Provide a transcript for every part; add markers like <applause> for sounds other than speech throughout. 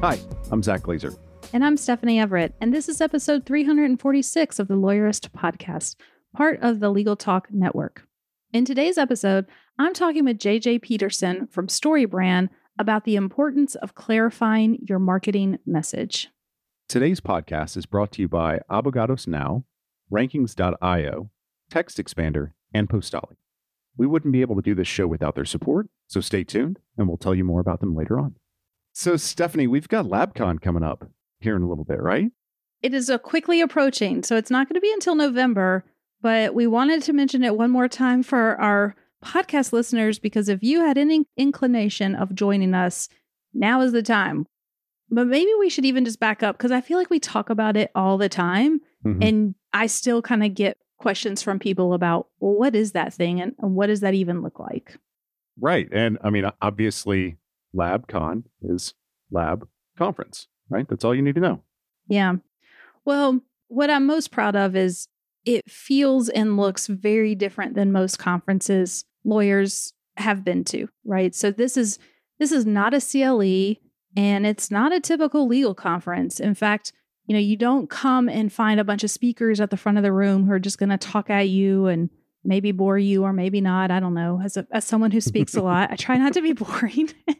Hi, I'm Zack Glaser. And I'm Stephanie Everett, and this is episode 346 of the Lawyerist Podcast, part of the Legal Talk Network. In today's episode, I'm talking with JJ Peterson from StoryBrand about the importance of clarifying your marketing message. Today's podcast is brought to you by Abogados Now, Rankings.io, TextExpander, and Postali. We wouldn't be able to do this show without their support, so stay tuned and we'll tell you more about them later on. So, Stephanie, we've got LabCon coming up here in a little bit, right? It is a quickly approaching, so it's not going to be until November, but we wanted to mention it one more time for our podcast listeners because if you had any inclination of joining us, now is the time. But maybe we should even just back up because I feel like we talk about it all the time. Mhm. And I still kind of get questions from people about, well, what is that thing and what does that even look like? Right. And I mean, obviously, LabCon is lab conference, right? That's all you need to know. Yeah. Well, what I'm most proud of is it feels and looks very different than most conferences lawyers have been to, right? So this is this is not a CLE and it's not a typical legal conference. In fact, you know, you don't come and find a bunch of speakers at the front of the room who are just going to talk at you and maybe bore you or maybe not. I don't know. As a, as someone who speaks a lot, I try not to be <laughs> boring. <laughs>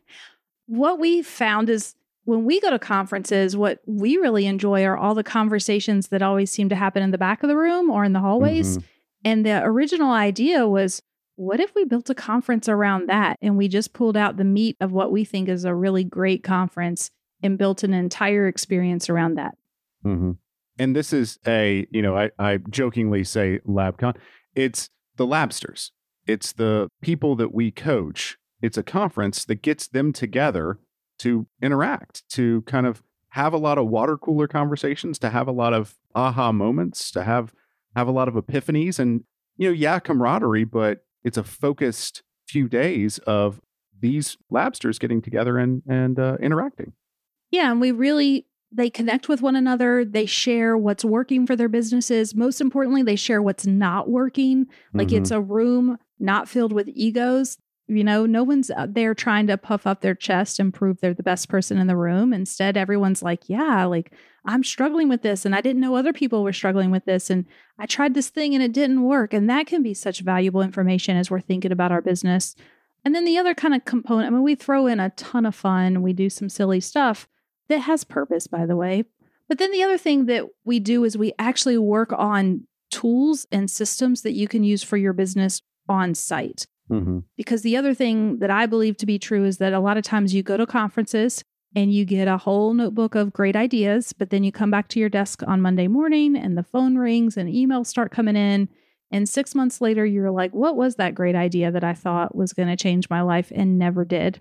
what we found is when we go to conferences, what we really enjoy are all the conversations that always seem to happen in the back of the room or in the hallways. Mhm. And the original idea was what if we built a conference around that and we just pulled out the meat of what we think is a really great conference and built an entire experience around that? hmm And this is a, you know, I, I jokingly say LabCon. It's the labsters. It's the people that we coach. It's a conference that gets them together to interact, to kind of have a lot of water cooler conversations, to have a lot of aha moments, to have have a lot of epiphanies, and you know, yeah, camaraderie, but it's a focused few days of these labsters getting together and and uh, interacting. Yeah, and we really they connect with one another, they share what's working for their businesses. Most importantly, they share what's not working. Like Mhm. it's a room not filled with egos. You know, no one's there trying to puff up their chest and prove they're the best person in the room. Instead, everyone's like, yeah, like I'm struggling with this and I didn't know other people were struggling with this and I tried this thing and it didn't work. And that can be such valuable information as we're thinking about our business. And then the other kind of component, I mean, we throw in a ton of fun, we do some silly stuff that has purpose, by the way. But then the other thing that we do is we actually work on tools and systems that you can use for your business on site. Mhm. Because the other thing that I believe to be true is that a lot of times you go to conferences and you get a whole notebook of great ideas, but then you come back to your desk on Monday morning and the phone rings and emails start coming in. And six months later, you're like, what was that great idea that I thought was going to change my life and never did?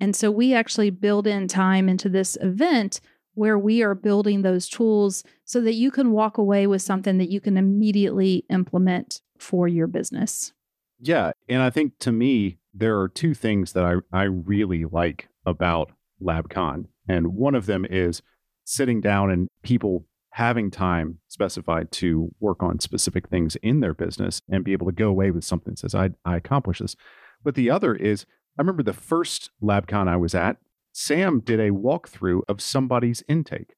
And so we actually build in time into this event where we are building those tools so that you can walk away with something that you can immediately implement for your business. Yeah. And I think to me, there are two things that I, I really like about LabCon. And one of them is sitting down and people having time specified to work on specific things in their business and be able to go away with something that says, I, I accomplished this. But the other is, I remember the first LabCon I was at, Sam did a walkthrough of somebody's intake.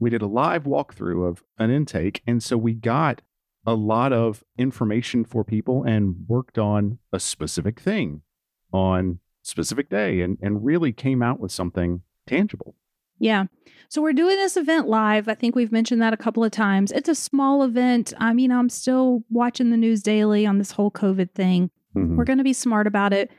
We did a live walkthrough of an intake. And so we got a lot of information for people and worked on a specific thing on specific day and, and really came out with something tangible. Yeah. So we're doing this event live. I think we've mentioned that a couple of times. It's a small event. I mean, I'm still watching the news daily on this whole COVID thing. Mhm. We're going to be smart about it.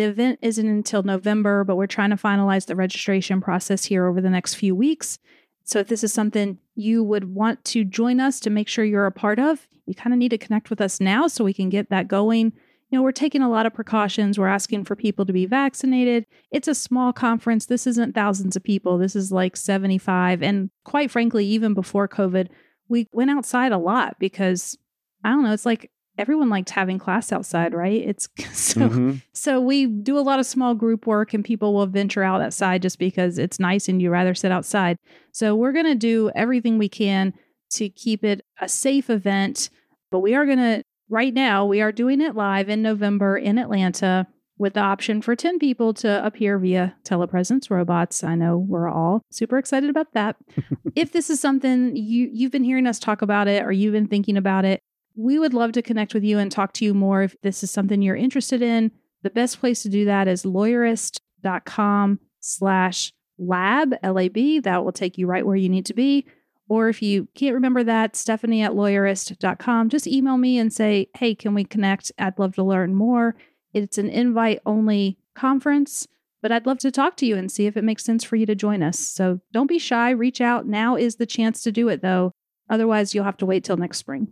The event isn't until November, but we're trying to finalize the registration process here over the next few weeks. So if this is something you would want to join us to make sure you're a part of, you kind of need to connect with us now so we can get that going. you know, we're taking a lot of precautions. We're asking for people to be vaccinated. It's a small conference. This isn't thousands of people. This is like 75. And quite frankly, even before COVID, we went outside a lot because I don't know, it's like everyone liked having class outside, right? It's <laughs> so mm-hmm. so we do a lot of small group work and people will venture out outside just because it's nice and you rather sit outside. So we're going to do everything we can to keep it a safe event, but we are going to right now we are doing it live in November in Atlanta with the option for 10 people to appear via telepresence robots. I know we're all super excited about that. <laughs> if this is something you you've been hearing us talk about it or you've been thinking about it, we would love to connect with you and talk to you more if this is something you're interested in. The best place to do that is lawyerist.com slash lab, L-A-B. That will take you right where you need to be. Or if you can't remember that, Stephanie at lawyerist.com, just email me and say, hey, can we connect? I'd love to learn more. It's an invite only conference, but I'd love to talk to you and see if it makes sense for you to join us. So don't be shy, reach out. Now is the chance to do it, though. Otherwise, you'll have to wait till next spring.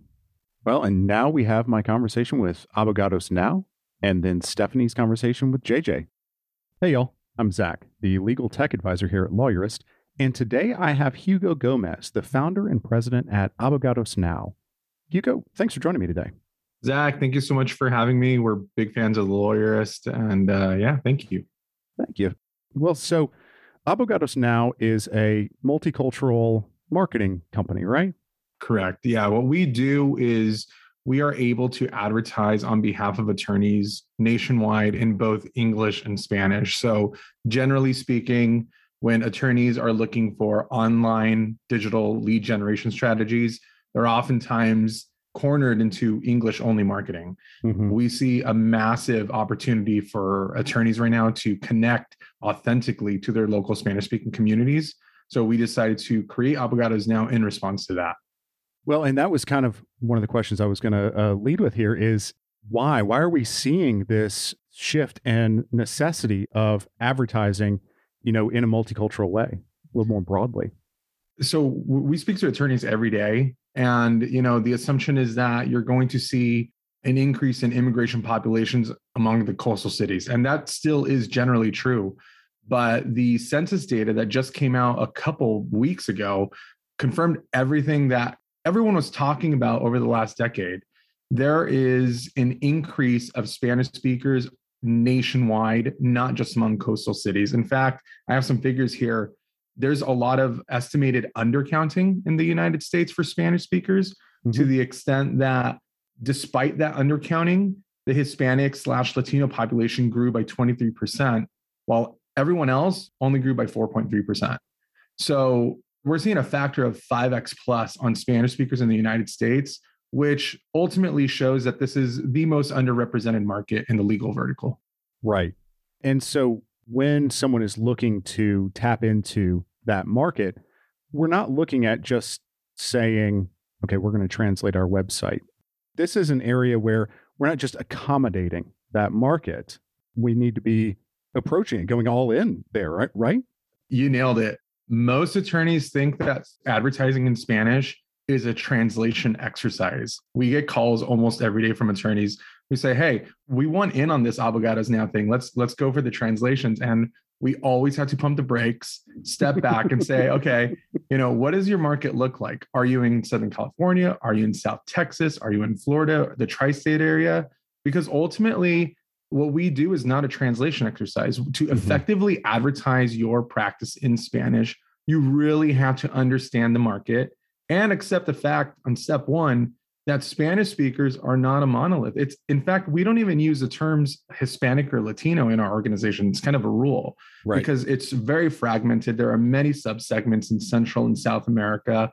Well, and now we have my conversation with Abogados Now, and then Stephanie's conversation with JJ. Hey, y'all. I'm Zack, the legal tech advisor here at Lawyerist, and today I have Hugo Gomez, the founder and president at Abogados Now. Hugo, thanks for joining me today. Zack, thank you so much for having me. We're big fans of the Lawyerist, and uh, yeah, thank you. Thank you. Well, so Abogados Now is a multicultural marketing company, right? Correct. Yeah. What we do is we are able to advertise on behalf of attorneys nationwide in both English and Spanish. So, generally speaking, when attorneys are looking for online digital lead generation strategies, they're oftentimes cornered into English only marketing. Mm-hmm. We see a massive opportunity for attorneys right now to connect authentically to their local Spanish speaking communities. So we decided to create Abogados now in response to that. Well, and that was kind of one of the questions I was going to uh, lead with here is why? Why are we seeing this shift and necessity of advertising, you know, in a multicultural way, a little more broadly? So we speak to attorneys every day, and you know, the assumption is that you're going to see an increase in immigration populations among the coastal cities, and that still is generally true. But the census data that just came out a couple weeks ago confirmed everything that everyone was talking about over the last decade, there is an increase of Spanish speakers nationwide, not just among coastal cities. In fact, I have some figures here. There's a lot of estimated undercounting in the United States for Spanish speakers mm-hmm. to the extent that despite that undercounting, the Hispanic slash Latino population grew by 23%, while everyone else only grew by 4.3%. So we're seeing a factor of 5x plus on Spanish speakers in the United States, which ultimately shows that this is the most underrepresented market in the legal vertical. Right. And so when someone is looking to tap into that market, we're not looking at just saying, okay, we're going to translate our website. This is an area where we're not just accommodating that market. We need to be approaching it, going all in there, right? Right? You nailed it most attorneys think that advertising in Spanish is a translation exercise. We get calls almost every day from attorneys who say, "Hey, we want in on this abogados now thing. Let's let's go for the translations." And we always have to pump the brakes, step back and say, <laughs> "Okay, you know, what does your market look like? Are you in Southern California? Are you in South Texas? Are you in Florida, the tri-state area?" Because ultimately, what we do is not a translation exercise. To mm-hmm. effectively advertise your practice in Spanish, you really have to understand the market and accept the fact on step one that Spanish speakers are not a monolith. It's in fact, we don't even use the terms Hispanic or Latino in our organization. It's kind of a rule right. because it's very fragmented. There are many subsegments in Central and South America.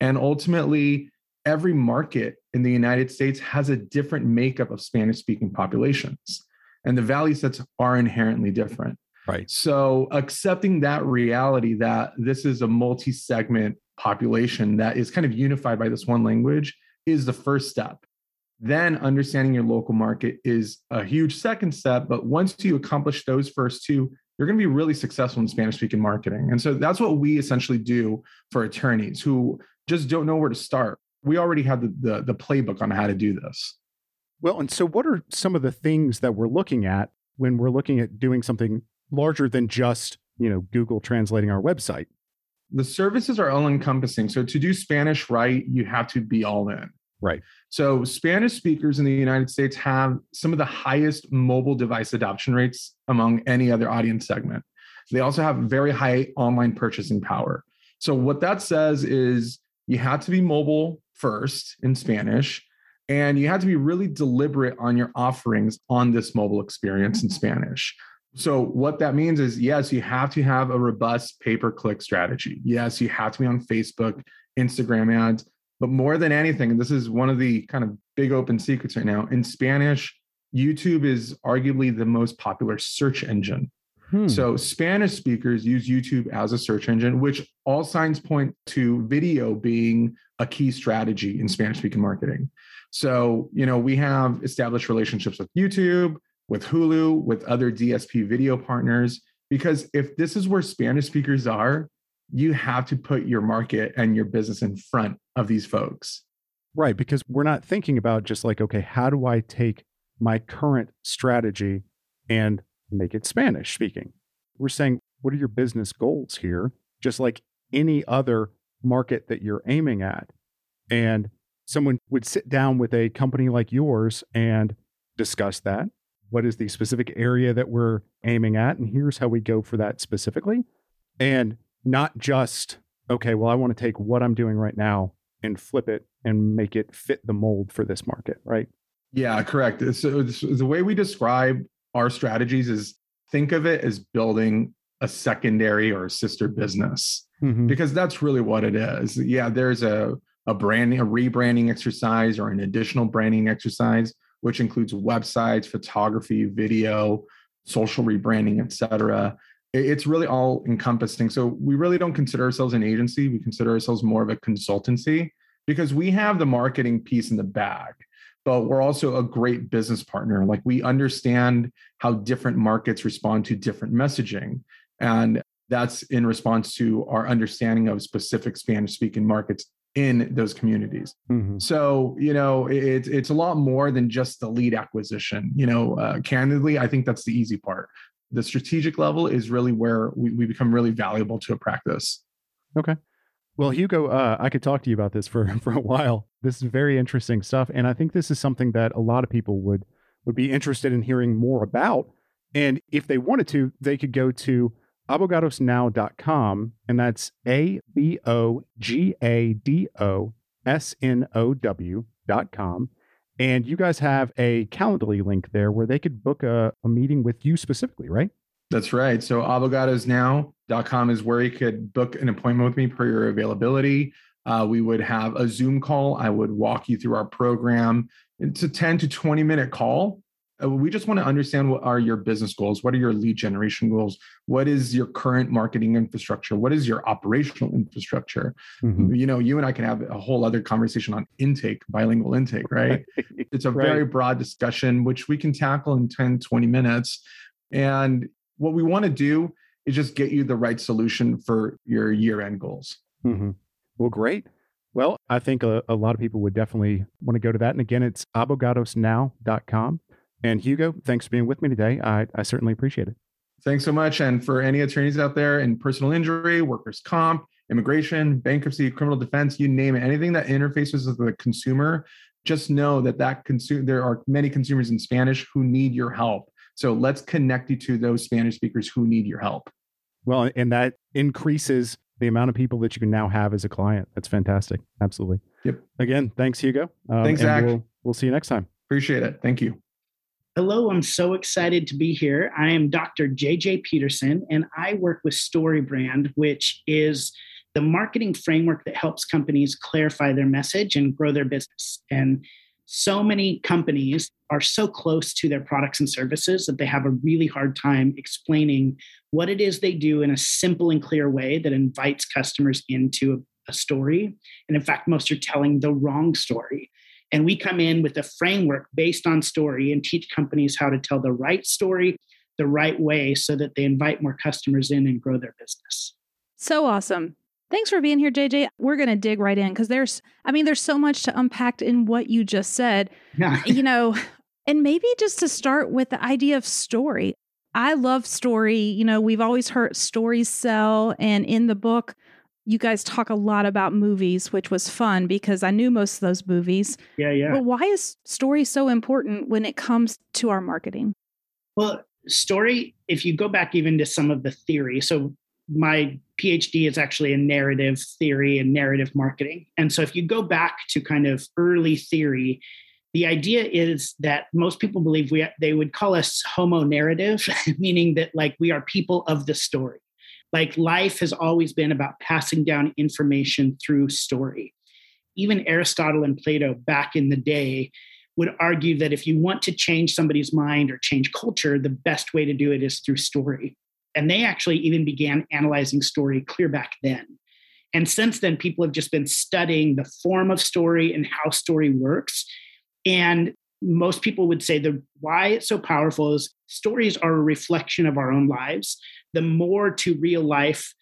And ultimately, every market in the United States has a different makeup of Spanish speaking populations and the value sets are inherently different. Right. So accepting that reality that this is a multi-segment population that is kind of unified by this one language is the first step. Then understanding your local market is a huge second step. But once you accomplish those first two, you're going to be really successful in Spanish speaking marketing. And so that's what we essentially do for attorneys who just don't know where to start. We already have the, the, the playbook on how to do this. Well, and so what are some of the things that we're looking at when we're looking at doing something larger than just, you know, Google translating our website? The services are all encompassing. So to do Spanish right, you have to be all in. Right. So Spanish speakers in the United States have some of the highest mobile device adoption rates among any other audience segment. They also have very high online purchasing power. So what that says is you have to be mobile first in Spanish and you have to be really deliberate on your offerings on this mobile experience in Spanish. So, what that means is yes, you have to have a robust pay per click strategy. Yes, you have to be on Facebook, Instagram ads. But more than anything, and this is one of the kind of big open secrets right now, in Spanish, YouTube is arguably the most popular search engine. Hmm. So, Spanish speakers use YouTube as a search engine, which all signs point to video being a key strategy in Spanish speaking marketing. So, you know, we have established relationships with YouTube, with Hulu, with other DSP video partners, because if this is where Spanish speakers are, you have to put your market and your business in front of these folks. Right. Because we're not thinking about just like, okay, how do I take my current strategy and make it Spanish speaking? We're saying, what are your business goals here? Just like any other market that you're aiming at. And someone would sit down with a company like yours and discuss that. What is the specific area that we're aiming at? And here's how we go for that specifically. And not just, okay, well, I want to take what I'm doing right now and flip it and make it fit the mold for this market, right? Yeah, correct. So the way we describe our strategies is think of it as building a secondary or a sister business mm-hmm. because that's really what it is. Yeah, there's a a branding, a rebranding exercise or an additional branding exercise, which includes websites, photography, video, social rebranding, etc. It's really all encompassing. So we really don't consider ourselves an agency. We consider ourselves more of a consultancy because we have the marketing piece in the bag, but we're also a great business partner. Like we understand how different markets respond to different messaging. And that's in response to our understanding of specific Spanish speaking markets in those communities. Mm-hmm. So, you know, it's it's a lot more than just the lead acquisition. You know, uh, candidly, I think that's the easy part. The strategic level is really where we, we become really valuable to a practice. Okay. Well, Hugo, uh, I could talk to you about this for, <laughs> for a while. This is very interesting stuff. And I think this is something that a lot of people would, would be interested in hearing more about. And if they wanted to, they could go to abogadosnow.com, and that's A B O G A D O S N O W.com. And you guys have a Calendly link there where they could book a, a meeting with you specifically, right? That's right. So abogadosnow.com is where you could book an appointment with me per your availability. Uh, we would have a Zoom call. I would walk you through our program. It's a 10 to 20 minute call we just want to understand what are your business goals what are your lead generation goals what is your current marketing infrastructure what is your operational infrastructure mm-hmm. you know you and i can have a whole other conversation on intake bilingual intake right it's a right. very broad discussion which we can tackle in 10 20 minutes and what we want to do is just get you the right solution for your year end goals mm-hmm. well great well, I think a, a, lot of people would definitely want to go to that. And again, it's abogadosnow.com. And Hugo, thanks for being with me today. I, I certainly appreciate it. Thanks so much. And for any attorneys out there in personal injury, workers' comp, immigration, bankruptcy, criminal defense, you name it, anything that interfaces with the consumer, just know that that consumer there are many consumers in Spanish who need your help. So let's connect you to those Spanish speakers who need your help. Well, and that increases the amount of people that you can now have as a client. That's fantastic. Absolutely. Yep. Again, thanks, Hugo. Um, thanks, Zack. We'll, we'll see you next time. Appreciate it. Thank you. Hello, I'm so excited to be here. I am Dr. JJ Peterson, and I work with StoryBrand, which is the marketing framework that helps companies clarify their message and grow their business. And so many companies are so close to their products and services that they have a really hard time explaining what it is they do in a simple and clear way that invites customers into a, story. And in fact, most are telling the wrong story. And we come in with a framework based on story and teach companies how to tell the right story the right way so that they invite more customers in and grow their business. So awesome. Thanks for being here, JJ. We're going to dig right in because there's, I mean, there's so much to unpack in what you just said. Yeah. <laughs> you know, and maybe just to start with the idea of story. I love story. You know, we've always heard stories sell. And in the book, you guys talk a lot about movies, which was fun because I knew most of those movies. Yeah, yeah. But why is story so important when it comes to our marketing? Well, story, if you go back even to some of the theory, so my PhD is actually in narrative theory and narrative marketing. And so if you go back to kind of early theory, the idea is that most people believe we they would call us homo narrans, <laughs> meaning that like we are people of the story. Like life has always been about passing down information through story. Even Aristotle and Plato back in the day would argue that if you want to change somebody's mind or change culture, the best way to do it is through story. And they actually even began analyzing story clear back then. And since then, people have just been studying the form of story and how story works. And most people would say the why it's so powerful is stories are a reflection of our own lives. The more to real life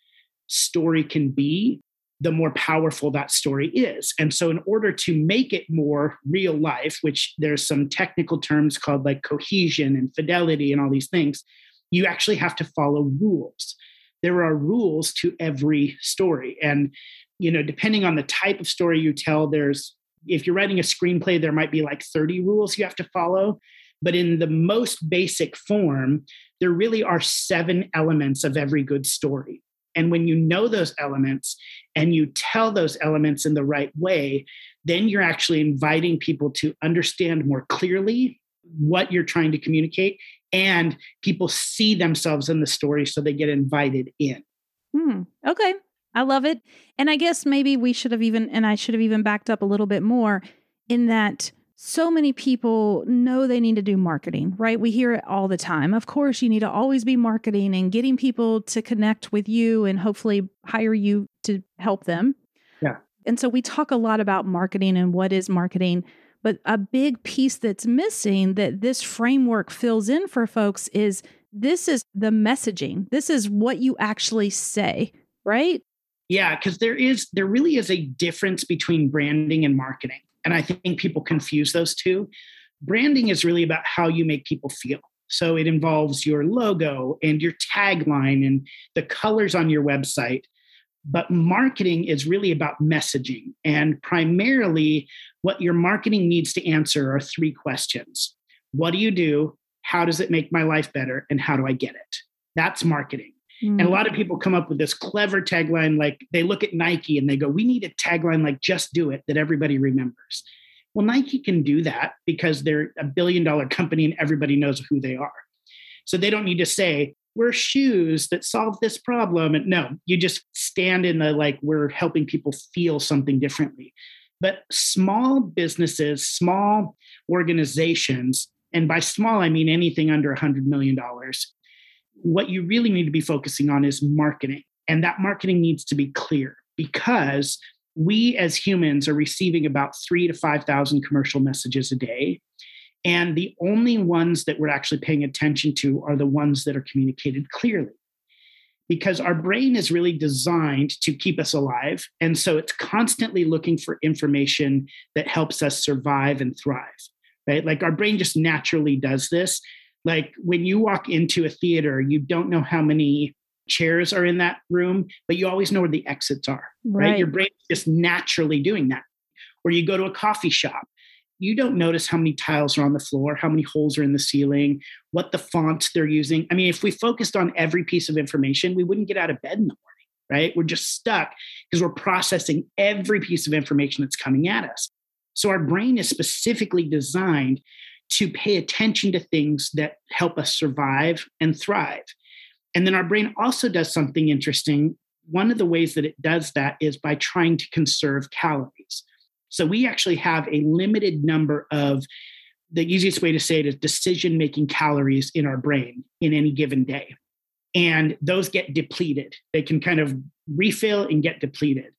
story can be, the more powerful that story is. And so, in order to make it more real life, which there's some technical terms called like cohesion and fidelity and all these things, you actually have to follow rules. There are rules to every story. And, you know, depending on the type of story you tell, there's, if you're writing a screenplay, there might be like 30 rules you have to follow. But in the most basic form, there really are seven elements of every good story. And when you know those elements and you tell those elements in the right way, then you're actually inviting people to understand more clearly what you're trying to communicate and people see themselves in the story so they get invited in hmm. okay i love it and i guess maybe we should have even and i should have even backed up a little bit more in that so many people know they need to do marketing, right? We hear it all the time. Of course, you need to always be marketing and getting people to connect with you and hopefully hire you to help them. Yeah. And so we talk a lot about marketing and what is marketing. But a big piece that's missing that this framework fills in for folks is this is the messaging. This is what you actually say, right? Yeah, because there is there really is a difference between branding and marketing. And I think people confuse those two. Branding is really about how you make people feel. So it involves your logo and your tagline and the colors on your website. But marketing is really about messaging. And primarily, what your marketing needs to answer are three questions What do you do? How does it make my life better? And how do I get it? That's marketing. Mm-hmm. And a lot of people come up with this clever tagline like they look at Nike and they go, We need a tagline like just do it that everybody remembers. Well, Nike can do that because they're a billion dollar company and everybody knows who they are. So they don't need to say, we're shoes that solve this problem. And no, you just stand in the like, we're helping people feel something differently. But small businesses, small organizations, and by small, I mean anything under $100 million, what you really need to be focusing on is marketing. And that marketing needs to be clear because we as humans are receiving about three to 5,000 commercial messages a day. And the only ones that we're actually paying attention to are the ones that are communicated clearly. Because our brain is really designed to keep us alive. And so it's constantly looking for information that helps us survive and thrive, right? Like our brain just naturally does this. Like when you walk into a theater, you don't know how many chairs are in that room, but you always know where the exits are, right? right? Your brain is just naturally doing that. Or you go to a coffee shop you don't notice how many tiles are on the floor, how many holes are in the ceiling, what the font they're using. I mean, if we focused on every piece of information, we wouldn't get out of bed in the morning, right? We're just stuck because we're processing every piece of information that's coming at us. So our brain is specifically designed to pay attention to things that help us survive and thrive. And then our brain also does something interesting. One of the ways that it does that is by trying to conserve calories. So we actually have a limited number of the easiest way to say it is decision making calories in our brain in any given day. And those get depleted. They can kind of refill and get depleted.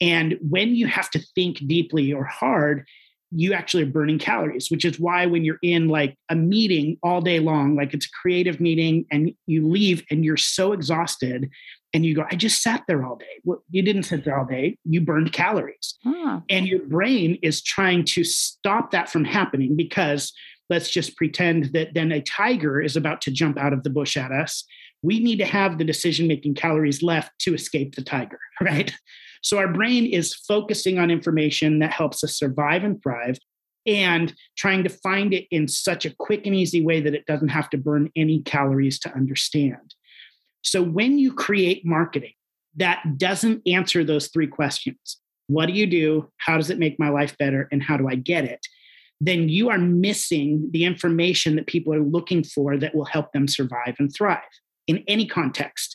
And when you have to think deeply or hard, you actually are burning calories, which is why when you're in like a meeting all day long, like it's a creative meeting, and you leave and you're so exhausted and you go, I just sat there all day. Well, you didn't sit there all day. You burned calories. Ah. And your brain is trying to stop that from happening because let's just pretend that then a tiger is about to jump out of the bush at us. We need to have the decision making calories left to escape the tiger, <laughs> right? So our brain is focusing on information that helps us survive and thrive and trying to find it in such a quick and easy way that it doesn't have to burn any calories to understand. So when you create marketing that doesn't answer those three questions what do you do? How does it make my life better? And how do I get it? Then you are missing the information that people are looking for that will help them survive and thrive in any context.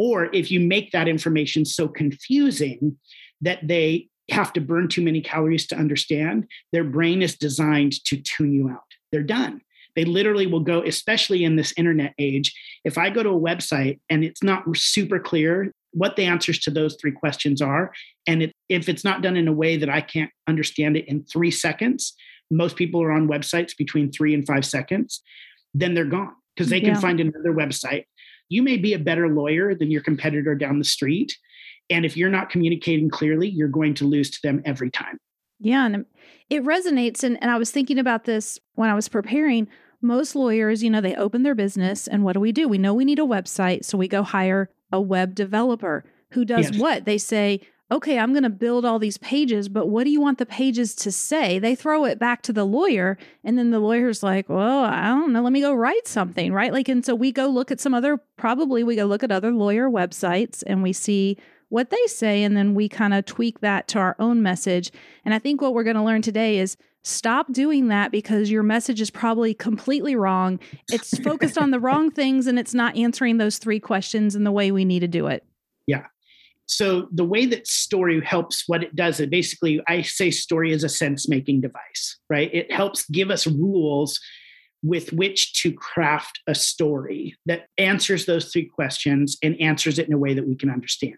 Or if you make that information so confusing that they have to burn too many calories to understand, their brain is designed to tune you out. They're done. They literally will go, especially in this internet age. If I go to a website and it's not super clear what the answers to those three questions are, and it, if it's not done in a way that I can't understand it in three seconds, most people are on websites between three and five seconds, then they're gone because they can Yeah. find another website. You may be a better lawyer than your competitor down the street. And if you're not communicating clearly, you're going to lose to them every time. Yeah, and it resonates. And, and I was thinking about this when I was preparing. Most lawyers, you know, they open their business, and what do we do? We know we need a website, so we go hire a web developer who does Yes. what? They say, okay, I'm going to build all these pages, but what do you want the pages to say? They throw it back to the lawyer, and then the lawyer's like, well, I don't know, let me go write something, right? Like, and so we go look at some other, probably we go look at other lawyer websites and we see what they say, and then we kind of tweak that to our own message. And I think what we're going to learn today is stop doing that because your message is probably completely wrong. It's focused on the <laughs> wrong things and it's not answering those three questions in the way we need to do it. So the way that story helps, what it does, it basically, I say story is a sense making device, right? It helps give us rules with which to craft a story that answers those three questions and answers it in a way that we can understand.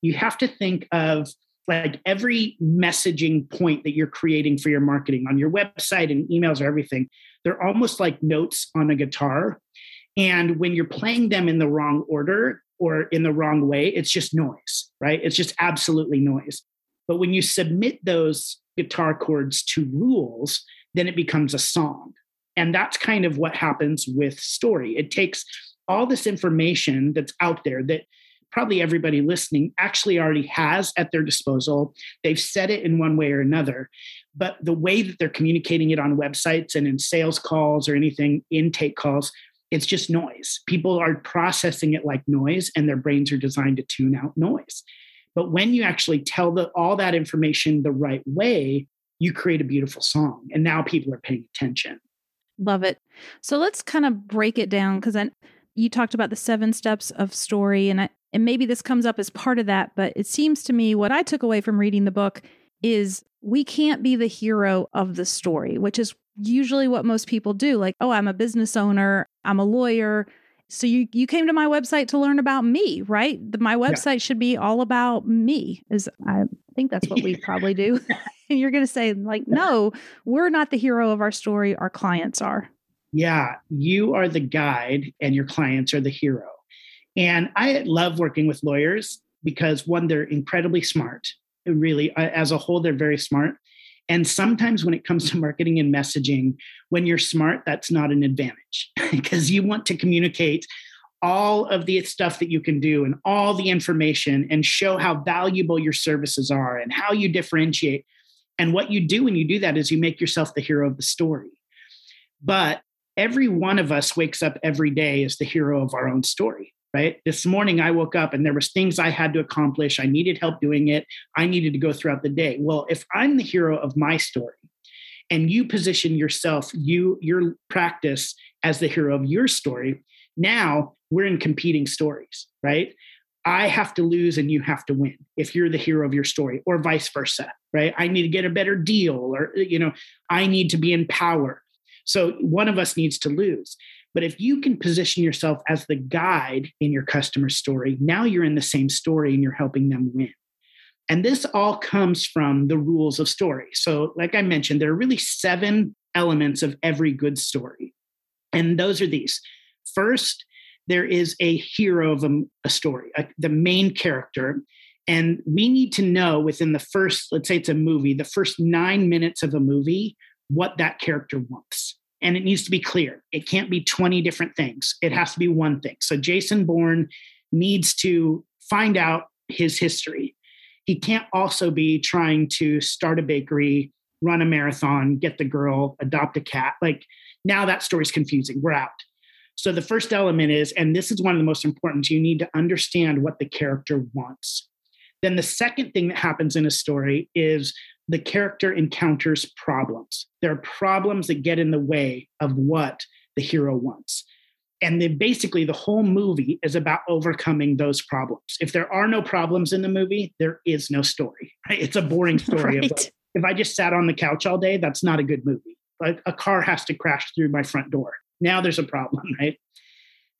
You have to think of like every messaging point that you're creating for your marketing on your website and emails or everything, they're almost like notes on a guitar. And when you're playing them in the wrong order or in the wrong way, it's just noise, right? It's just absolutely noise. But when you submit those guitar chords to rules, then it becomes a song. And that's kind of what happens with story. It takes all this information that's out there that probably everybody listening actually already has at their disposal. They've said it in one way or another, but the way that they're communicating it on websites and in sales calls or anything, intake calls, it's just noise. People are processing it like noise, and their brains are designed to tune out noise. But when you actually tell the, all that information the right way, you create a beautiful song. And now people are paying attention. Love it. So let's kind of break it down because you talked about the seven steps of story, and I, and maybe this comes up as part of that. But it seems to me what I took away from reading the book is we can't be the hero of the story, which is usually what most people do. Like, oh, I'm a business owner, I'm a lawyer. So you you came to my website to learn about me, right? The, my website should be all about me. Is I think that's what we <laughs> probably do. and <laughs> you're going to say like, no, we're not the hero of our story. Our clients are. Yeah, you are the guide and your clients are the hero. And I love working with lawyers because one, they're incredibly smart. Really, uh, as a whole, they're very smart. And sometimes when it comes to marketing and messaging, when you're smart, that's not an advantage <laughs> because you want to communicate all of the stuff that you can do and all the information and show how valuable your services are and how you differentiate. And what you do when you do that is you make yourself the hero of the story. But every one of us wakes up every day as the hero of our own story right? This morning i woke up and there was things i had to accomplish. I needed help doing it. I needed to go throughout the day. Well if i'm the hero of my story and you position yourself you your practice as the hero of your story now we're in competing stories right? I have to lose and you have to win if you're the hero of your story or vice versa right? I need to get a better deal or you know i need to be in power. So one of us needs to lose. But if you can position yourself as the guide in your customer story, now you're in the same story and you're helping them win. And this all comes from the rules of story. So, like I mentioned, there are really seven elements of every good story. And those are these. First, there is a hero of a, a story, a, the main character. And we need to know within the first, let's say it's a movie, the first nine minutes of a movie, what that character wants. And it needs to be clear. It can't be 20 different things, it has to be one thing. So Jason Bourne needs to find out his history. He can't also be trying to start a bakery, run a marathon, get the girl, adopt a cat. Like now that story's confusing. We're out. So the first element is, and this is one of the most important, you need to understand what the character wants. Then the second thing that happens in a story is the character encounters problems. There are problems that get in the way of what the hero wants. And then basically the whole movie is about overcoming those problems. If there are no problems in the movie, there is no story. Right? <laughs> It's a boring <laughs> story. right. like, if I just sat on the couch all day, that's not a good movie. Like a car has to crash through my front door. Now there's a problem, <laughs> right?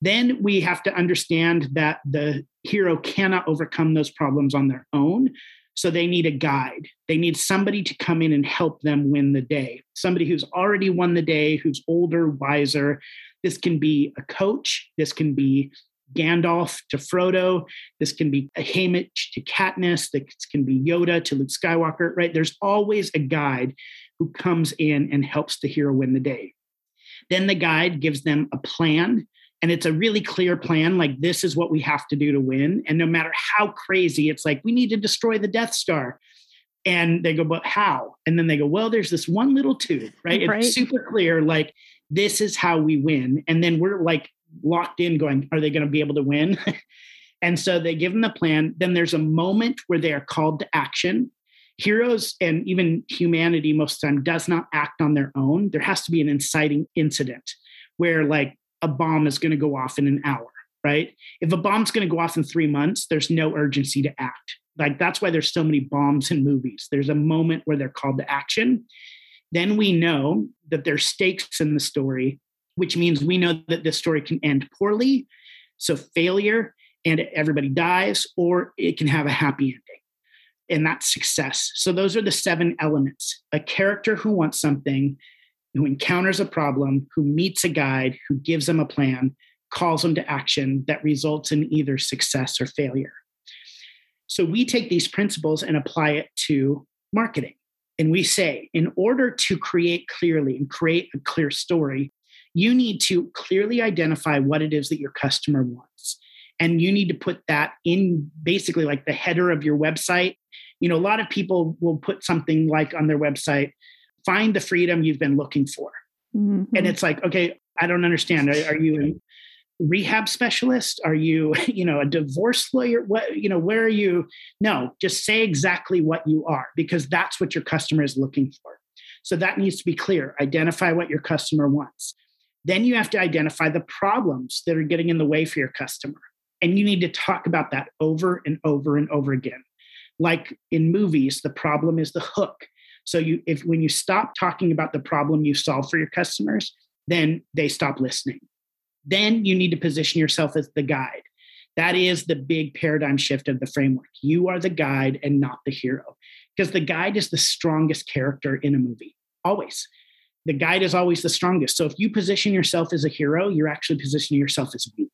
Then we have to understand that the hero cannot overcome those problems on their own. So they need a guide. They need somebody to come in and help them win the day. Somebody who's already won the day, who's older, wiser. This can be a coach. This can be Gandalf to Frodo. This can be Haymitch to Katniss. This can be Yoda to Luke Skywalker, right? There's always a guide who comes in and helps the hero win the day. Then the guide gives them a plan and it's a really clear plan like this is what we have to do to win. And no matter how crazy it's like we need to destroy the death star. And they go but how? And then they go well there's this one little tube right, right. it's super clear like this is how we win. And then we're like locked in going are they going to be able to win? <laughs> And so they give them the plan. Then there's a moment where they are called to action. Heroes and even humanity most of the time does not act on their own. There has to be an inciting incident where like a bomb is going to go off in an hour, right? If a bomb's going to go off in three months, there's no urgency to act. Like that's why there's so many bombs in movies. There's a moment where they're called to action. Then we know that there's stakes in the story, which means we know that this story can end poorly. So failure and everybody dies, or it can have a happy ending. And that's success. So those are the seven elements. A character who wants something, who encounters a problem, who meets a guide, who gives them a plan, calls them to action that results in either success or failure. So we take these principles and apply it to marketing. And we say, in order to create clearly and create a clear story, you need to clearly identify what it is that your customer wants. And you need to put that in basically like the header of your website. You know, a lot of people will put something like on their website, find the freedom you've been looking for. Mm-hmm. And it's like, okay, I don't understand. Are, are, you a rehab specialist? Are you, <laughs> you know, a divorce lawyer? What, you know, where are you? No, just say exactly what you are because that's what your customer is looking for. So that needs to be clear. Identify what your customer wants. Then you have to identify the problems that are getting in the way for your customer. And you need to talk about that over and over and over again. Like in movies, the problem is the hook so you if when you stop talking about the problem you solve for your customers, then they stop listening. Then you need to position yourself as the guide. That is the big paradigm shift of the framework. You are the guide and not the hero. Because the guide is the strongest character in a movie, always. The guide is always the strongest. So if you position yourself as a hero, you're actually positioning yourself as weak.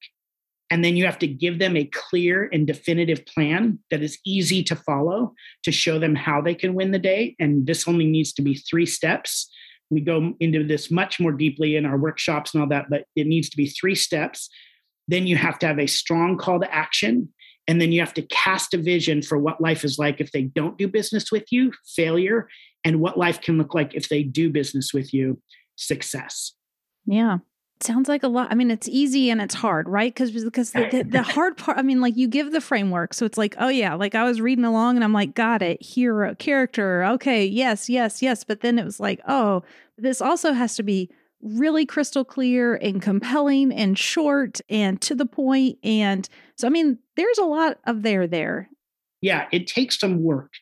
And then you have to give them a clear and definitive plan that is easy to follow to show them how they can win the day. And this only needs to be three steps. We go into this much more deeply in our workshops and all that, but it needs to be three steps. Then you have to have a strong call to action. And then you have to cast a vision for what life is like if they don't do business with you, failure, and what life can look like if they do business with you, success. Yeah sounds like a lot. I mean, it's easy and it's hard, right? Because because the, the, the, hard part. I mean, like you give the framework, so it's like, oh yeah, like I was reading along and I'm like, got it, hero, character, okay, yes, yes, yes. But then it was like, oh, this also has to be really crystal clear and compelling and short and to the point. And so, I mean, there's a lot of there there. Yeah, it takes some work.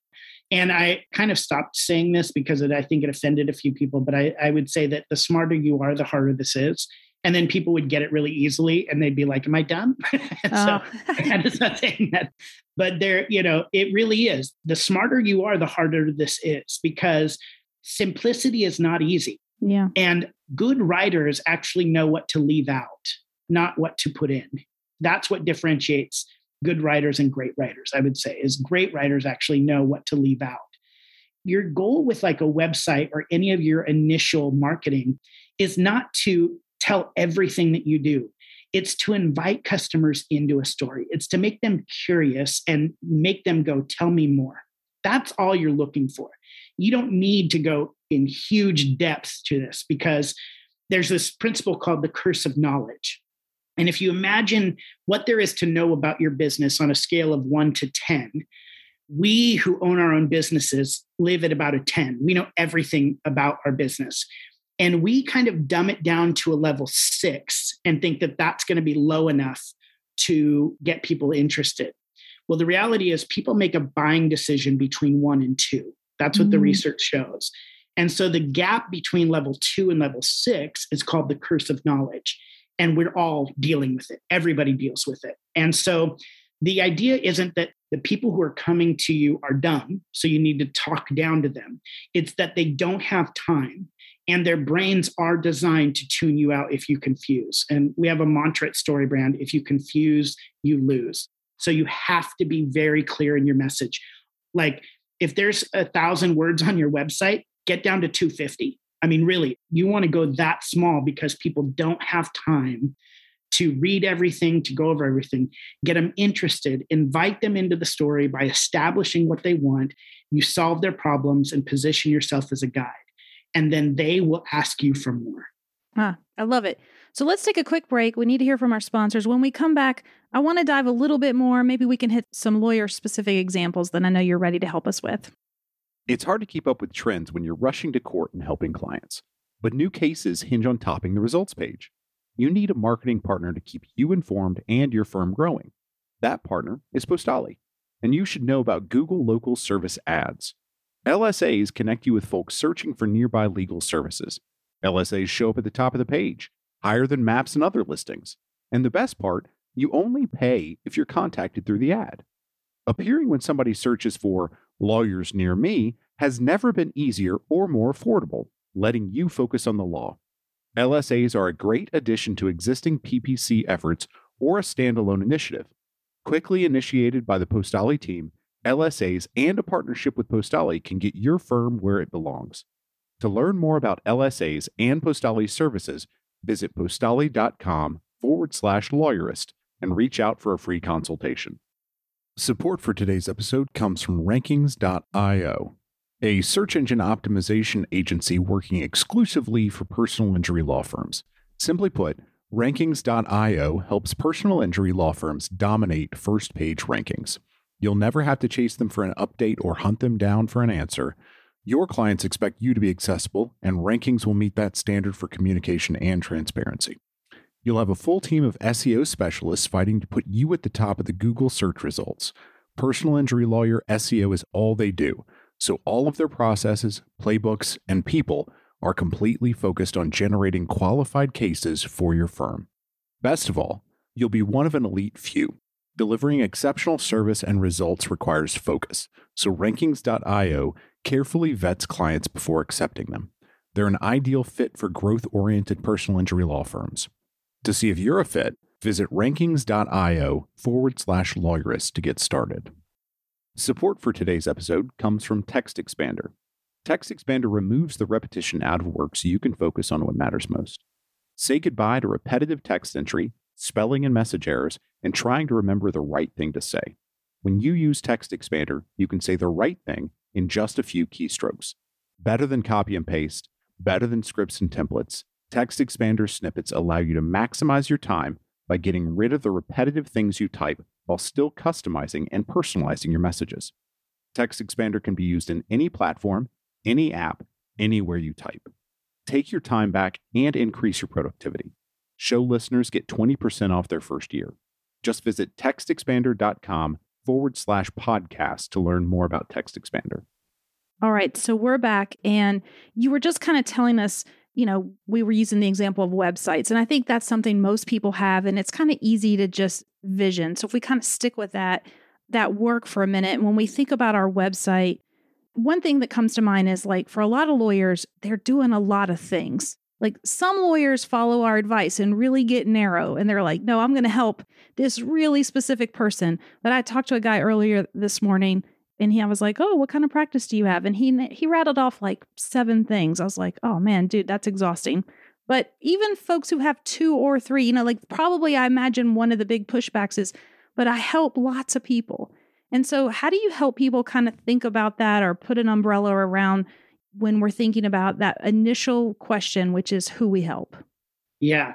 And I kind of stopped saying this because it, I think it offended a few people, but I, I would say that the smarter you are, the harder this is and then people would get it really easily and they'd be like am i done <laughs> so oh. i just not saying that. But there you know it really is. The smarter you are the harder this is because simplicity is not easy. Yeah. And good writers actually know what to leave out not what to put in. That's what differentiates good writers and great writers, I would say, is great writers actually know what to leave out. Your goal with like a website or any of your initial marketing is not to tell everything that you do. It's to invite customers into a story. It's to make them curious and make them go, tell me more. That's all you're looking for. You don't need to go in huge depth to this because there's this principle called the curse of knowledge. And if you imagine what there is to know about your business on a scale of one to 10, we who own our own businesses live at about a 10. We know everything about our business. And we kind of dumb it down to a level six and think that that's going to be low enough to get people interested. Well, the reality is people make a buying decision between one and two. That's what mm-hmm. the research shows. And so the gap between level two and level six is called the curse of knowledge and we're all dealing with it. Everybody deals with it. And so the idea isn't that the people who are coming to you are dumb, so you need to talk down to them. It's that they don't have time and their brains are designed to tune you out if you confuse. And we have a mantra at StoryBrand if you confuse, you lose. So you have to be very clear in your message. Like if there's a thousand words on your website, get down to 250 I mean, really, you want to go that small because people don't have time to read everything, to go over everything, get them interested, invite them into the story by establishing what they want. You solve their problems and position yourself as a guide. And then they will ask you for more. Ah, I love it. So let's take a quick break. We need to hear from our sponsors. When we come back, I want to dive a little bit more. Maybe we can hit some lawyer specific examples that I know you're ready to help us with. It's hard to keep up with trends when you're rushing to court and helping clients, but new cases hinge on topping the results page. You need a marketing partner to keep you informed and your firm growing. That partner is Postali, and you should know about Google Local Service Ads. LSAs connect you with folks searching for nearby legal services. LSAs show up at the top of the page, higher than maps and other listings. And the best part, you only pay if you're contacted through the ad. Appearing when somebody searches for lawyers near me has never been easier or more affordable, letting you focus on the law. LSAs are a great addition to existing PPC efforts or a standalone initiative. Quickly initiated by the Postali team, LSAs and a partnership with Postali can get your firm where it belongs. To learn more about LSAs and Postali services, visit postali.com forward slash lawyerist and reach out for a free consultation. Support for today's episode comes from Rankings.io, a search engine optimization agency working exclusively for personal injury law firms. Simply put, Rankings.io helps personal injury law firms dominate first page rankings. You'll never have to chase them for an update or hunt them down for an answer. Your clients expect you to be accessible, and Rankings will meet that standard for communication and transparency. You'll have a full team of SEO specialists fighting to put you at the top of the Google search results. Personal injury lawyer SEO is all they do, so all of their processes, playbooks, and people are completely focused on generating qualified cases for your firm. Best of all, you'll be one of an elite few. Delivering exceptional service and results requires focus, so Rankings.io carefully vets clients before accepting them. They're an ideal fit for growth oriented personal injury law firms. To see if you're a fit, visit rankings.io forward slash lawyerist to get started. Support for today's episode comes from TextExpander. Text Expander removes the repetition out of work so you can focus on what matters most. Say goodbye to repetitive text entry, spelling and message errors, and trying to remember the right thing to say. When you use TextExpander, you can say the right thing in just a few keystrokes. Better than copy and paste, better than scripts and templates, TextExpander snippets allow you to maximize your time by getting rid of the repetitive things you type while still customizing and personalizing your messages. TextExpander can be used in any platform, any app, anywhere you type. Take your time back and increase your productivity. Show listeners get 20% off their first year. Just visit textexpander.com forward slash podcast to learn more about TextExpander. All right, so we're back, and you were just kind of telling us you know, we were using the example of websites. And I think that's something most people have, and it's kind of easy to just vision. So if we kind of stick with that, that work for a minute, when we think about our website, one thing that comes to mind is like for a lot of lawyers, they're doing a lot of things. Like some lawyers follow our advice and really get narrow and they're like, no, I'm going to help this really specific person. But I talked to a guy earlier this morning and he I was like, "Oh, what kind of practice do you have?" And he he rattled off like seven things. I was like, "Oh man, dude, that's exhausting." But even folks who have two or three, you know, like probably I imagine one of the big pushbacks is, "But I help lots of people." And so, how do you help people kind of think about that or put an umbrella around when we're thinking about that initial question, which is who we help? Yeah.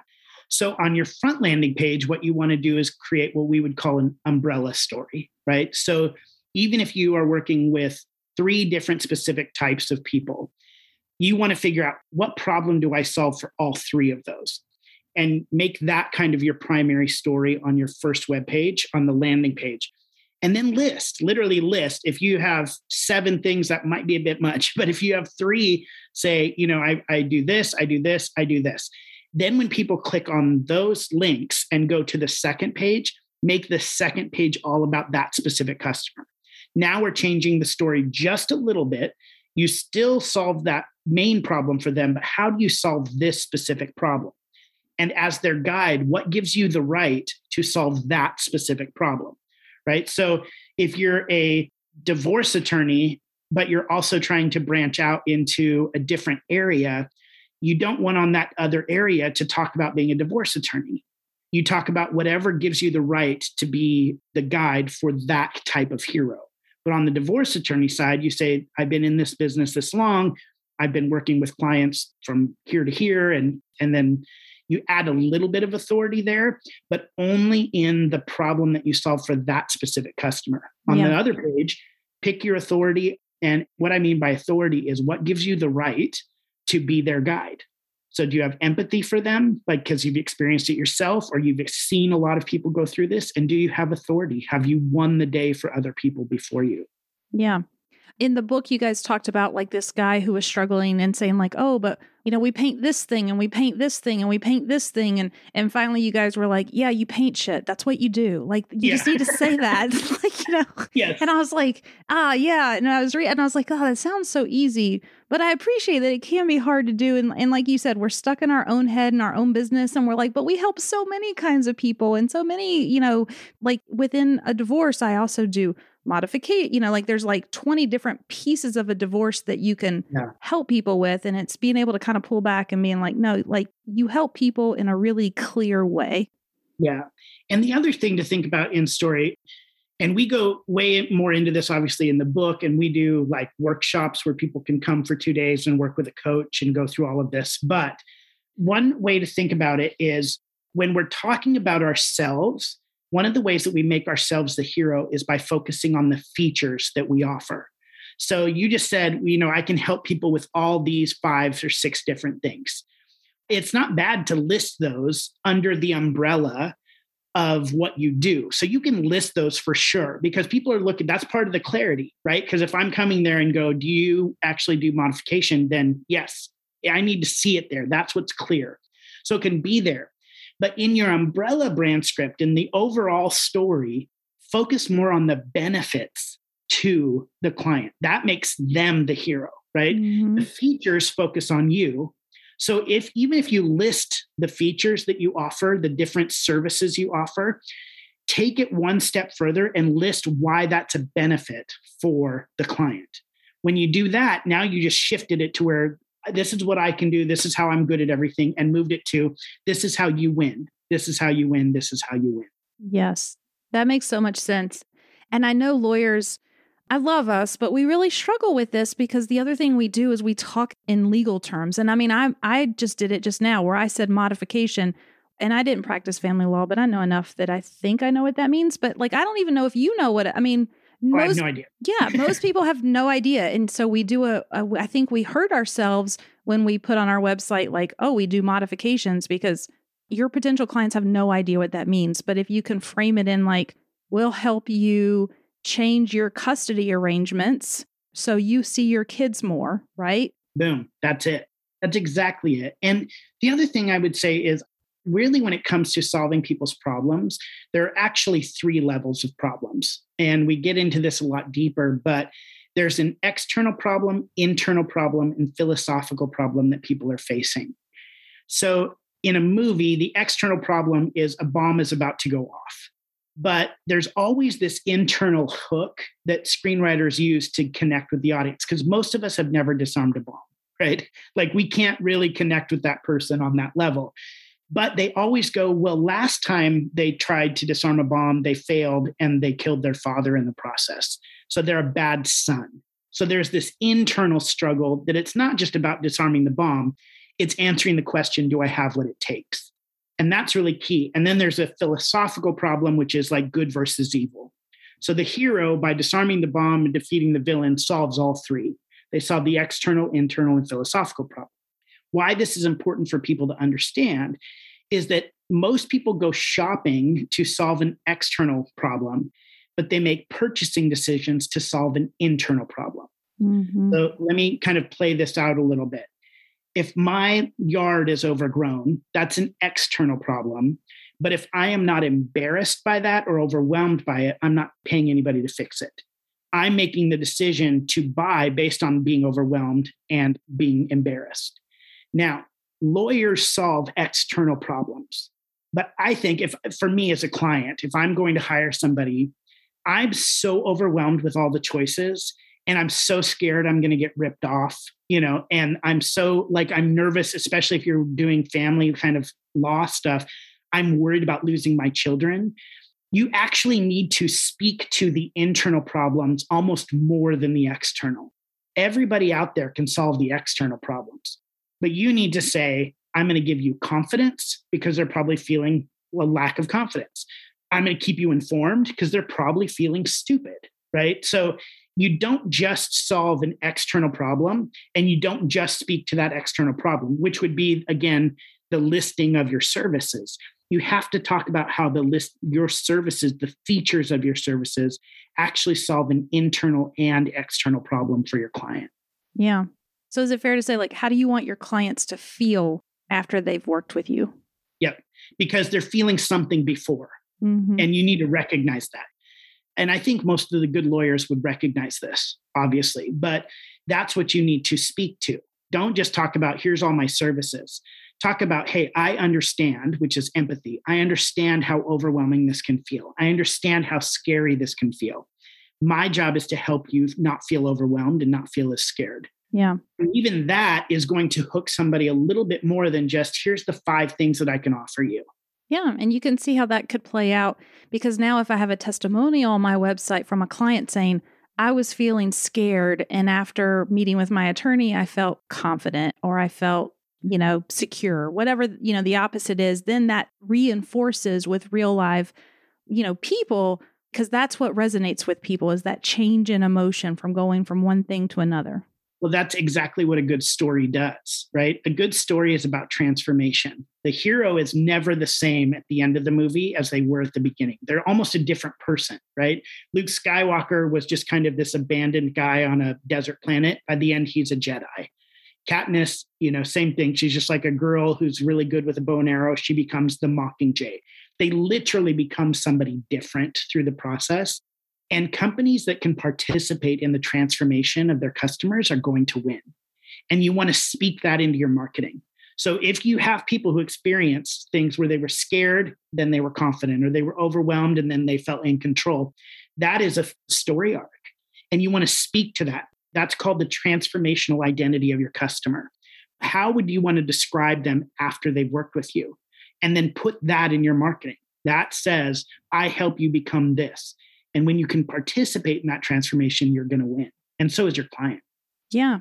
So, on your front landing page, what you want to do is create what we would call an umbrella story, right? So, even if you are working with three different specific types of people, you want to figure out what problem do I solve for all three of those? And make that kind of your primary story on your first web page, on the landing page. And then list, literally list. If you have seven things, that might be a bit much. <laughs> But if you have three, say, you know, I, I do this, I do this, I do this. Then when people click on those links and go to the second page, make the second page all about that specific customer. Now we're changing the story just a little bit. You still solve that main problem for them, but how do you solve this specific problem? And as their guide, what gives you the right to solve that specific problem? Right. So if you're a divorce attorney, but you're also trying to branch out into a different area, you don't want on that other area to talk about being a divorce attorney. You talk about whatever gives you the right to be the guide for that type of hero. But on the divorce attorney side, you say, I've been in this business this long. I've been working with clients from here to here. And, and then you add a little bit of authority there, but only in the problem that you solve for that specific customer. On yeah. the other page, pick your authority. And what I mean by authority is what gives you the right to be their guide. So, do you have empathy for them, like because you've experienced it yourself, or you've seen a lot of people go through this? And do you have authority? Have you won the day for other people before you? Yeah in the book you guys talked about like this guy who was struggling and saying like oh but you know we paint this thing and we paint this thing and we paint this thing and and finally you guys were like yeah you paint shit. That's what you do. Like you yeah. just need to say <laughs> that. <laughs> Like you know? Yes. and i was like ah yeah. And i was re- and i was like oh that sounds so easy but i appreciate that it can be hard to do. And, and like you said we're stuck in our own head and our own business and we're like but we help so many kinds of people and so many you know like within a divorce i also do modification you know like there's like 20 different pieces of a divorce that you can yeah. help people with and it's being able to kind of pull back and being like no like you help people in a really clear way yeah and the other thing to think about in story and we go way more into this obviously in the book and we do like workshops where people can come for two days and work with a coach and go through all of this but one way to think about it is when we're talking about ourselves one of the ways that we make ourselves the hero is by focusing on the features that we offer. So you just said, you know, I can help people with all these five or six different things. It's not bad to list those under the umbrella of what you do. So you can list those for sure because people are looking, that's part of the clarity, right? Because if I'm coming there and go, do you actually do modification? Then yes, I need to see it there. That's what's clear. So it can be there. But in your umbrella brand script, in the overall story, focus more on the benefits to the client. That makes them the hero, right? Mm-hmm. The features focus on you. So if even if you list the features that you offer, the different services you offer, take it one step further and list why that's a benefit for the client. When you do that, now you just shifted it to where this is what I can do. This is how I'm good at everything, and moved it to this is how you win. This is how you win. This is how you win. Yes, that makes so much sense. And I know lawyers, I love us, but we really struggle with this because the other thing we do is we talk in legal terms. And I mean, I I just did it just now where I said modification and I didn't practice family law, but I know enough that I think I know what that means. But like, I don't even know if you know what I mean. Most, I have no idea. yeah, most <laughs> people have no idea. And so we do a, a, I think we hurt ourselves when we put on our website, like, oh, we do modifications because your potential clients have no idea what that means. But if you can frame it in like, we'll help you change your custody arrangements so you see your kids more, right? Boom. That's it. That's exactly it. And the other thing I would say is really when it comes to solving people's problems, there are actually three levels of problems. And we get into this a lot deeper, but there's an external problem, internal problem, and philosophical problem that people are facing. So in a movie, the external problem is a bomb is about to go off. But there's always this internal hook that screenwriters use to connect with the audience because most of us have never disarmed a bomb, right? Like we can't really connect with that person on that level. But they always go, well, last time they tried to disarm a bomb, they failed and they killed their father in the process. So they're a bad son. So there's this internal struggle that it's not just about disarming the bomb, it's answering the question do I have what it takes? And that's really key. And then there's a philosophical problem, which is like good versus evil. So the hero, by disarming the bomb and defeating the villain, solves all three. They solve the external, internal, and philosophical problem. Why this is important for people to understand is that most people go shopping to solve an external problem, but they make purchasing decisions to solve an internal problem. Mm-hmm. So let me kind of play this out a little bit if my yard is overgrown, that's an external problem. But if I am not embarrassed by that or overwhelmed by it, I'm not paying anybody to fix it. I'm making the decision to buy based on being overwhelmed and being embarrassed. Now, lawyers solve external problems. But I think if for me as a client, if I'm going to hire somebody, I'm so overwhelmed with all the choices and I'm so scared I'm going to get ripped off, you know, and I'm so like I'm nervous, especially if you're doing family kind of law stuff. I'm worried about losing my children. You actually need to speak to the internal problems almost more than the external. Everybody out there can solve the external problems, but you need to say, I'm going to give you confidence because they're probably feeling a lack of confidence. I'm going to keep you informed because they're probably feeling stupid, right? So you don't just solve an external problem and you don't just speak to that external problem, which would be, again, the listing of your services. You have to talk about how the list, your services, the features of your services actually solve an internal and external problem for your client. Yeah. So is it fair to say, like, how do you want your clients to feel after they've worked with you? Yep. Because they're feeling something before. Mm-hmm. And you need to recognize that. And I think most of the good lawyers would recognize this, obviously, but that's what you need to speak to. Don't just talk about, here's all my services. Talk about, hey, I understand, which is empathy. I understand how overwhelming this can feel. I understand how scary this can feel. My job is to help you not feel overwhelmed and not feel as scared. Yeah. And even that is going to hook somebody a little bit more than just here's the five things that I can offer you. Yeah, and you can see how that could play out because now if I have a testimonial on my website from a client saying, I was feeling scared and after meeting with my attorney I felt confident or I felt, you know, secure. Whatever, you know, the opposite is, then that reinforces with real live, you know, people because that's what resonates with people is that change in emotion from going from one thing to another. Well, that's exactly what a good story does, right? A good story is about transformation. The hero is never the same at the end of the movie as they were at the beginning. They're almost a different person, right? Luke Skywalker was just kind of this abandoned guy on a desert planet. By the end, he's a Jedi. Katniss, you know, same thing. She's just like a girl who's really good with a bow and arrow. She becomes the Mockingjay. They literally become somebody different through the process. And companies that can participate in the transformation of their customers are going to win. And you want to speak that into your marketing. So if you have people who experience things where they were scared, then they were confident, or they were overwhelmed and then they felt in control, that is a story arc. And you want to speak to that. That's called the transformational identity of your customer. How would you want to describe them after they've worked with you? And then put that in your marketing. That says, I help you become this. And when you can participate in that transformation, you're going to win. And so is your client. Yeah.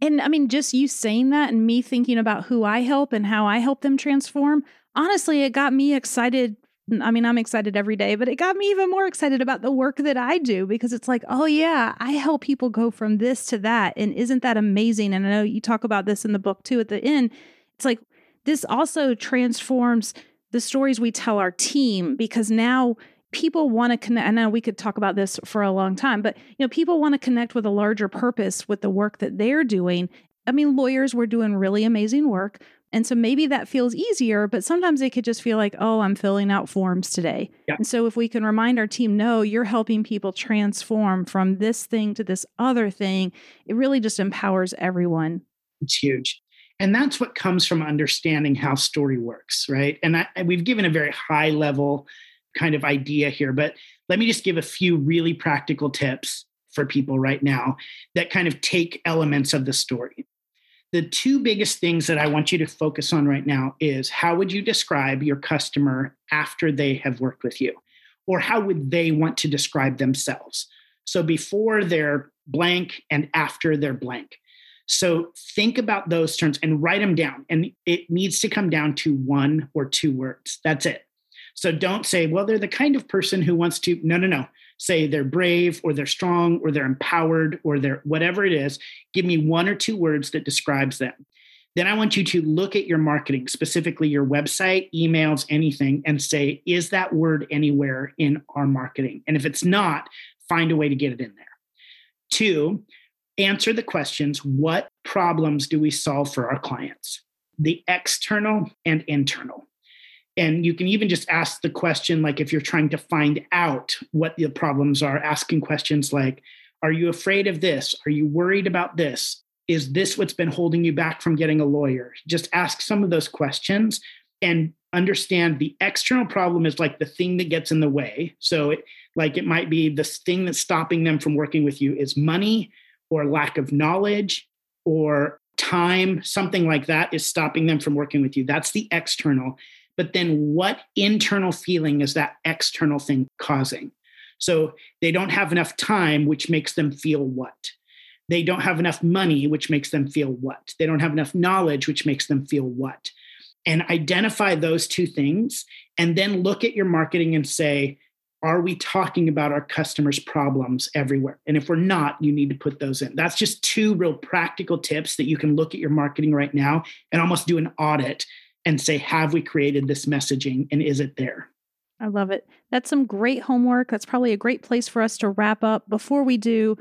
And I mean, just you saying that and me thinking about who I help and how I help them transform, honestly, it got me excited. I mean, I'm excited every day, but it got me even more excited about the work that I do because it's like, oh, yeah, I help people go from this to that. And isn't that amazing? And I know you talk about this in the book too at the end. It's like this also transforms the stories we tell our team because now people want to connect. I know we could talk about this for a long time, but you know, people want to connect with a larger purpose with the work that they're doing. I mean, lawyers were doing really amazing work. And so maybe that feels easier, but sometimes they could just feel like, oh, I'm filling out forms today. Yeah. And so if we can remind our team, no, you're helping people transform from this thing to this other thing, it really just empowers everyone. It's huge. And that's what comes from understanding how story works, right? And I, we've given a very high level kind of idea here, but let me just give a few really practical tips for people right now that kind of take elements of the story. The two biggest things that I want you to focus on right now is how would you describe your customer after they have worked with you? Or how would they want to describe themselves? So before they're blank and after they're blank. So think about those terms and write them down. And it needs to come down to one or two words. That's it. So don't say, well, they're the kind of person who wants to. No, no, no. Say they're brave or they're strong or they're empowered or they're whatever it is. Give me one or two words that describes them. Then I want you to look at your marketing, specifically your website, emails, anything, and say, is that word anywhere in our marketing? And if it's not, find a way to get it in there. Two, answer the questions what problems do we solve for our clients? The external and internal. And you can even just ask the question like if you're trying to find out what the problems are, asking questions like, Are you afraid of this? Are you worried about this? Is this what's been holding you back from getting a lawyer? Just ask some of those questions and understand the external problem is like the thing that gets in the way. So, it, like, it might be the thing that's stopping them from working with you is money or lack of knowledge or time, something like that is stopping them from working with you. That's the external. But then, what internal feeling is that external thing causing? So, they don't have enough time, which makes them feel what? They don't have enough money, which makes them feel what? They don't have enough knowledge, which makes them feel what? And identify those two things, and then look at your marketing and say, are we talking about our customers' problems everywhere? And if we're not, you need to put those in. That's just two real practical tips that you can look at your marketing right now and almost do an audit and say, have we created this messaging and is it there? I love it. That's some great homework. That's probably a great place for us to wrap up. Before we do,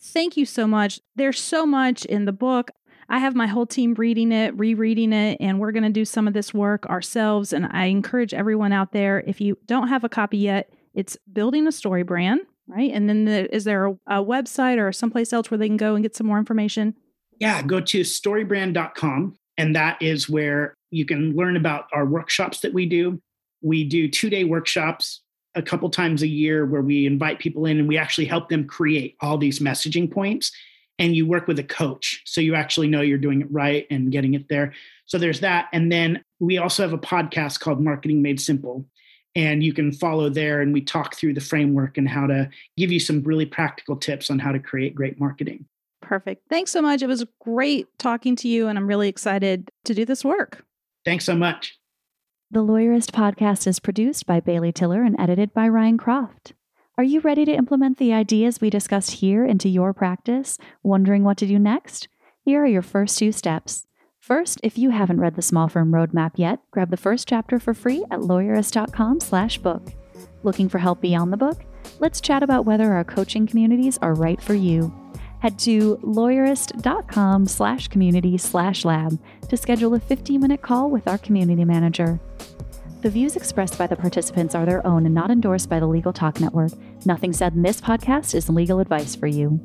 thank you so much. There's so much in the book. I have my whole team reading it, rereading it, and we're going to do some of this work ourselves. And I encourage everyone out there if you don't have a copy yet, it's building a StoryBrand, right? And then the, is there a, a website or someplace else where they can go and get some more information? Yeah, go to storybrand.com. And that is where you can learn about our workshops that we do. We do two day workshops a couple times a year where we invite people in and we actually help them create all these messaging points. And you work with a coach. So you actually know you're doing it right and getting it there. So there's that. And then we also have a podcast called Marketing Made Simple. And you can follow there and we talk through the framework and how to give you some really practical tips on how to create great marketing. Perfect. Thanks so much. It was great talking to you, and I'm really excited to do this work. Thanks so much. The Lawyerist podcast is produced by Bailey Tiller and edited by Ryan Croft. Are you ready to implement the ideas we discussed here into your practice? Wondering what to do next? Here are your first two steps. First, if you haven't read the Small Firm Roadmap yet, grab the first chapter for free at lawyerist.com/book. Looking for help beyond the book? Let's chat about whether our coaching communities are right for you head to lawyerist.com slash community slash lab to schedule a 15 minute call with our community manager. The views expressed by the participants are their own and not endorsed by the Legal Talk Network. Nothing said in this podcast is legal advice for you.